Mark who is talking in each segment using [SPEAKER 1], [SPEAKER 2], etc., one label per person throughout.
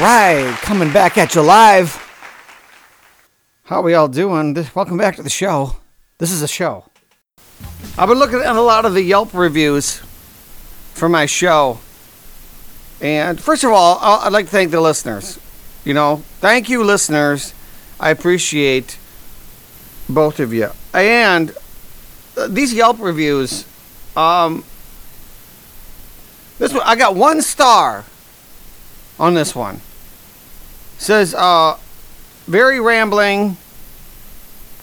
[SPEAKER 1] right, coming back at you live. How we all doing? Welcome back to the show. This is a show. I've been looking at a lot of the Yelp reviews for my show. And first of all, I'd like to thank the listeners. You know, thank you, listeners. I appreciate both of you. And uh, these Yelp reviews, um, this one, I got one star on this one. Says, uh, very rambling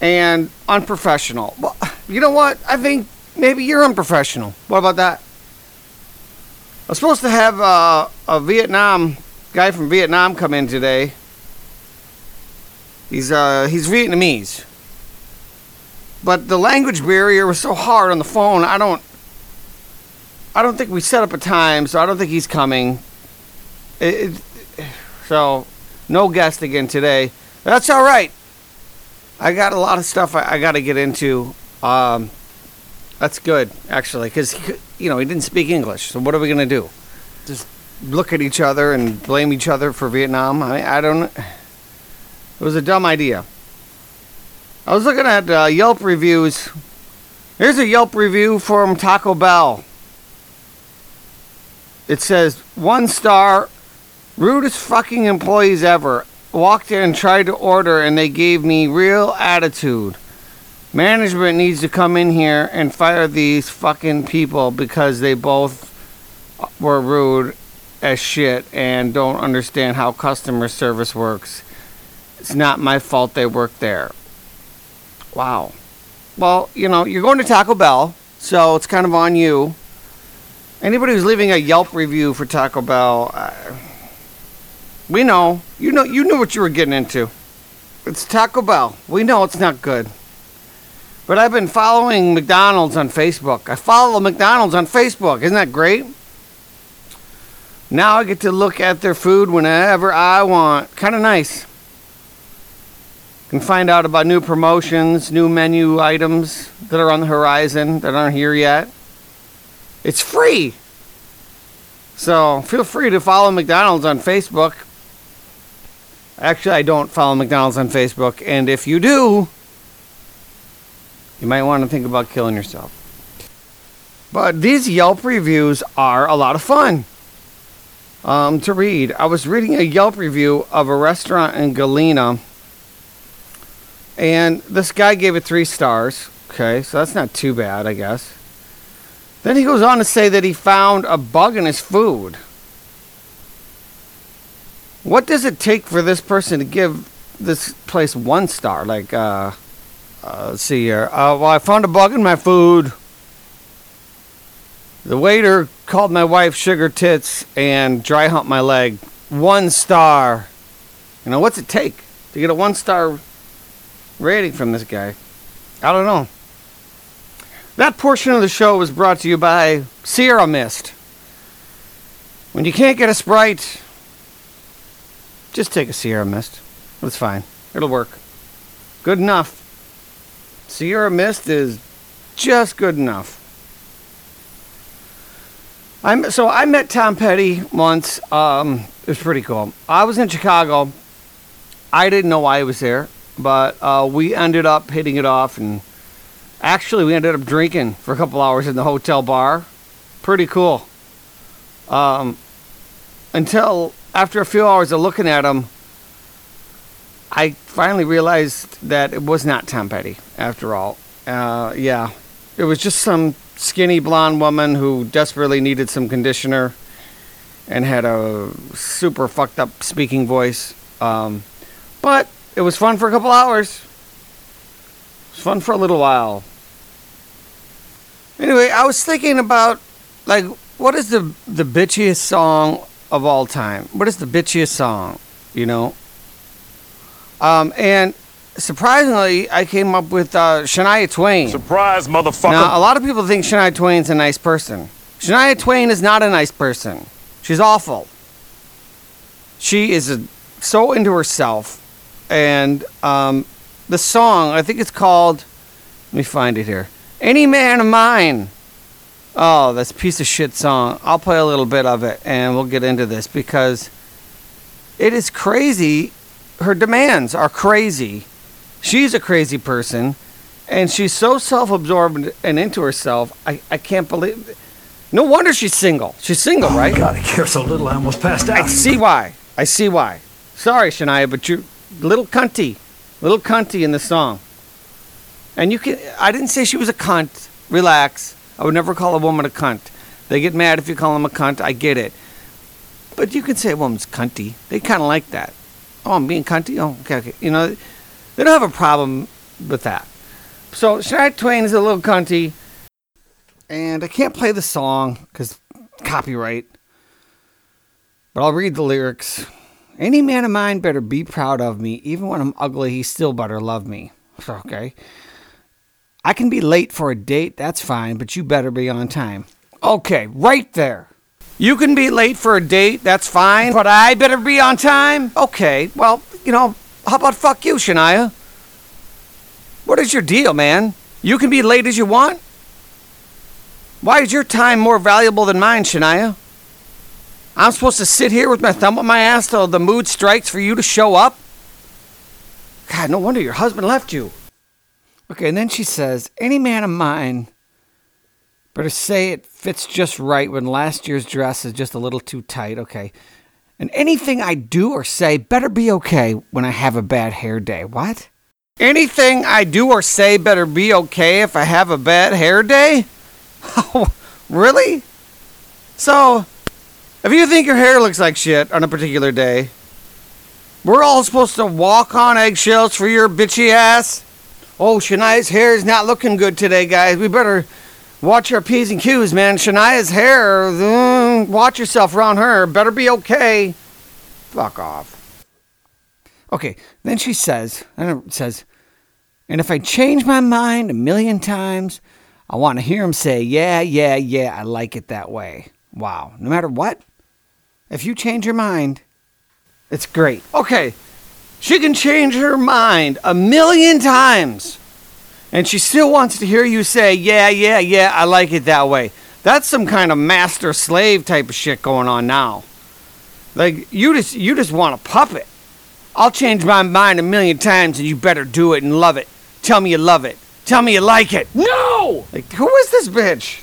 [SPEAKER 1] and unprofessional. Well, you know what? I think maybe you're unprofessional. What about that? I was supposed to have uh, a Vietnam guy from Vietnam come in today. He's uh, he's Vietnamese, but the language barrier was so hard on the phone. I don't I don't think we set up a time, so I don't think he's coming. It, it, so no guest again today. That's all right. I got a lot of stuff I, I got to get into. Um, that's good actually, because you know he didn't speak English. So what are we gonna do? Just look at each other and blame each other for Vietnam? I I don't. It was a dumb idea. I was looking at uh, Yelp reviews. Here's a Yelp review from Taco Bell. It says one star, rudest fucking employees ever. Walked in and tried to order, and they gave me real attitude. Management needs to come in here and fire these fucking people because they both were rude as shit and don't understand how customer service works. It's not my fault they work there. Wow. Well, you know, you're going to Taco Bell, so it's kind of on you. Anybody who's leaving a Yelp review for Taco Bell, uh, we know. You know you knew what you were getting into. It's Taco Bell. We know it's not good. But I've been following McDonald's on Facebook. I follow McDonald's on Facebook. Isn't that great? Now I get to look at their food whenever I want. Kind of nice. Can find out about new promotions, new menu items that are on the horizon that aren't here yet. It's free. So feel free to follow McDonald's on Facebook. Actually, I don't follow McDonald's on Facebook, and if you do, you might want to think about killing yourself. But these Yelp reviews are a lot of fun um, to read. I was reading a Yelp review of a restaurant in Galena, and this guy gave it three stars. Okay, so that's not too bad, I guess. Then he goes on to say that he found a bug in his food. What does it take for this person to give this place one star? Like, uh, uh let's see here. Uh, well, I found a bug in my food. The waiter called my wife sugar tits and dry humped my leg. One star. You know, what's it take to get a one star rating from this guy? I don't know. That portion of the show was brought to you by Sierra Mist. When you can't get a Sprite, just take a Sierra Mist. It's fine. It'll work. Good enough. Sierra Mist is just good enough. I'm so I met Tom Petty once. Um, it was pretty cool. I was in Chicago. I didn't know why he was there, but uh, we ended up hitting it off, and actually we ended up drinking for a couple hours in the hotel bar. Pretty cool. Um, until after a few hours of looking at him, I finally realized that it was not Tom Petty after all. Uh, yeah, it was just some skinny blonde woman who desperately needed some conditioner and had a super fucked up speaking voice. Um, but it was fun for a couple hours. It was fun for a little while. Anyway, I was thinking about like what is the the bitchiest song of all time? What is the bitchiest song? You know. Um, and surprisingly, I came up with uh, Shania Twain.
[SPEAKER 2] Surprise, motherfucker.
[SPEAKER 1] Now, a lot of people think Shania Twain's a nice person. Shania Twain is not a nice person. She's awful. She is a, so into herself. And um, the song, I think it's called, let me find it here Any Man of Mine. Oh, that's a piece of shit song. I'll play a little bit of it and we'll get into this because It is crazy. Her demands are crazy. She's a crazy person, and she's so self absorbed and into herself. I, I can't believe. No wonder she's single. She's single, right?
[SPEAKER 2] Oh, God, I care so little I almost passed out.
[SPEAKER 1] I see why. I see why. Sorry, Shania, but you little cunty, little cunty in the song. And you can. I didn't say she was a cunt. Relax. I would never call a woman a cunt. They get mad if you call them a cunt. I get it. But you can say a woman's cunty. They kind of like that. Oh, I'm being cunty. Oh, okay, okay. You know, they don't have a problem with that. So Shania Twain is a little cunty, and I can't play the song because copyright. But I'll read the lyrics. Any man of mine better be proud of me. Even when I'm ugly, he still better love me. Okay. I can be late for a date, that's fine, but you better be on time. Okay, right there. You can be late for a date, that's fine, but I better be on time? Okay, well, you know, how about fuck you, Shania? What is your deal, man? You can be late as you want? Why is your time more valuable than mine, Shania? I'm supposed to sit here with my thumb up my ass till the mood strikes for you to show up? God, no wonder your husband left you. Okay, and then she says, Any man of mine better say it fits just right when last year's dress is just a little too tight. Okay. And anything I do or say better be okay when I have a bad hair day. What? Anything I do or say better be okay if I have a bad hair day? Oh, really? So, if you think your hair looks like shit on a particular day, we're all supposed to walk on eggshells for your bitchy ass? Oh, Shania's hair is not looking good today, guys. We better watch our P's and Q's, man. Shania's hair, mm, watch yourself around her. Better be okay. Fuck off. Okay, then she says, and says, and if I change my mind a million times, I want to hear him say, yeah, yeah, yeah, I like it that way. Wow. No matter what, if you change your mind, it's great. Okay, she can change her mind a million times. And she still wants to hear you say, yeah, yeah, yeah, I like it that way. That's some kind of master slave type of shit going on now. Like you just you just want a puppet. I'll change my mind a million times and you better do it and love it. Tell me you love it. Tell me you like it. No! Like who is this bitch?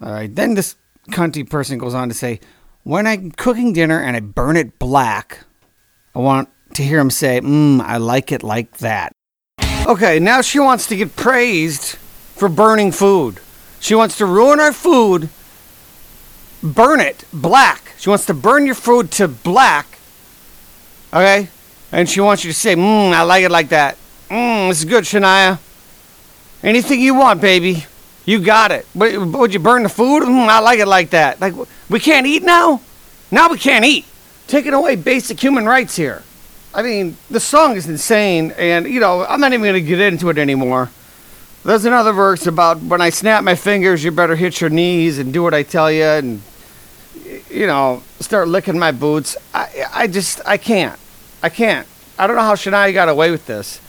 [SPEAKER 1] All right, then this cunty person goes on to say, when I'm cooking dinner and I burn it black, I want to hear him say, mmm, I like it like that. Okay, now she wants to get praised for burning food. She wants to ruin our food, burn it black. She wants to burn your food to black. Okay? And she wants you to say, mmm, I like it like that. Mmm, this is good, Shania. Anything you want, baby. You got it. But would you burn the food? Mm, I like it like that. Like we can't eat now. Now we can't eat. Taking away basic human rights here. I mean, the song is insane, and you know I'm not even gonna get into it anymore. There's another verse about when I snap my fingers, you better hit your knees and do what I tell you, and you know start licking my boots. I I just I can't. I can't. I don't know how Shania got away with this,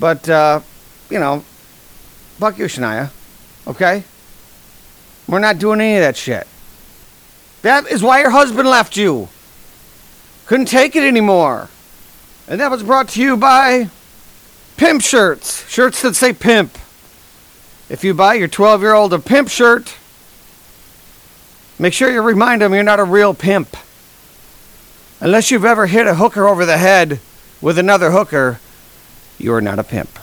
[SPEAKER 1] but uh, you know, fuck you, Shania. Okay? We're not doing any of that shit. That is why your husband left you. Couldn't take it anymore. And that was brought to you by Pimp Shirts. Shirts that say pimp. If you buy your 12 year old a pimp shirt, make sure you remind him you're not a real pimp. Unless you've ever hit a hooker over the head with another hooker, you are not a pimp.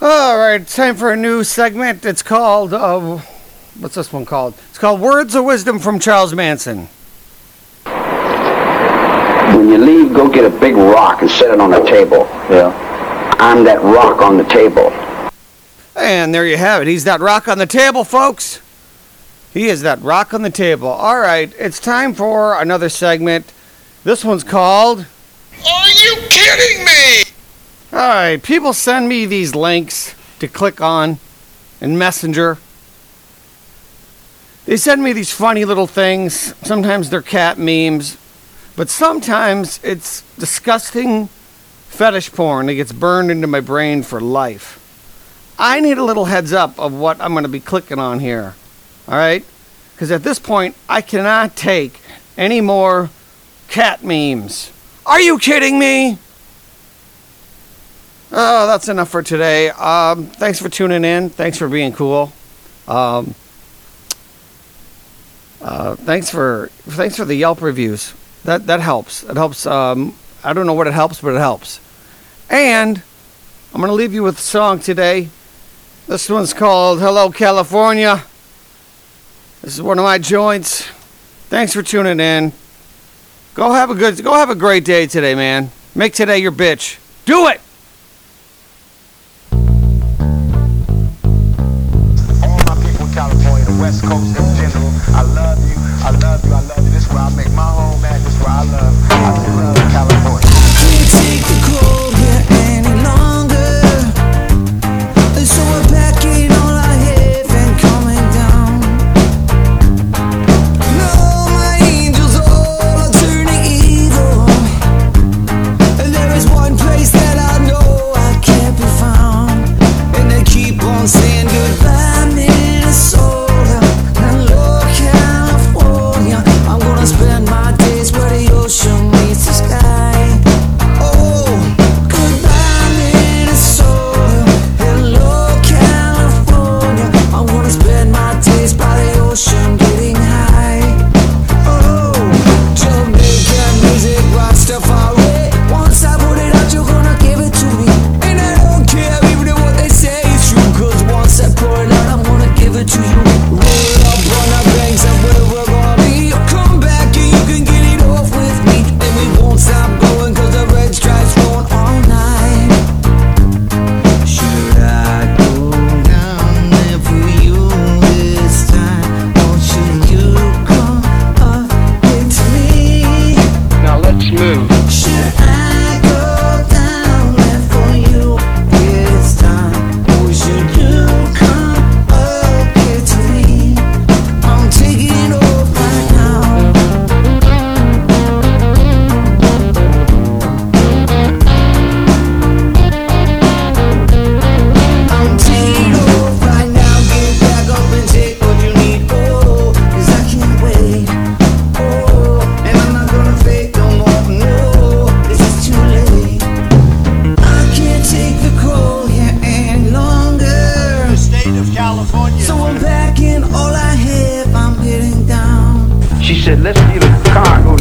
[SPEAKER 1] All right, time for a new segment. It's called, uh, what's this one called? It's called Words of Wisdom from Charles Manson.
[SPEAKER 3] When you leave, go get a big rock and set it on the table.
[SPEAKER 4] Yeah.
[SPEAKER 3] I'm that rock on the table.
[SPEAKER 1] And there you have it. He's that rock on the table, folks. He is that rock on the table. All right, it's time for another segment. This one's called.
[SPEAKER 4] Are you kidding me?
[SPEAKER 1] All right, people send me these links to click on in Messenger. They send me these funny little things. Sometimes they're cat memes, but sometimes it's disgusting fetish porn that gets burned into my brain for life. I need a little heads up of what I'm going to be clicking on here. All right? Because at this point, I cannot take any more cat memes. Are you kidding me? Oh, that's enough for today. Um, thanks for tuning in. Thanks for being cool. Um, uh, thanks for thanks for the Yelp reviews. That that helps. It helps. Um, I don't know what it helps, but it helps. And I'm gonna leave you with a song today. This one's called "Hello California." This is one of my joints. Thanks for tuning in. Go have a good. Go have a great day today, man. Make today your bitch. Do it.
[SPEAKER 5] West Coast in. I love you, I love you, I love you. This is where I make my home at, this is where I love. I love California. in cargo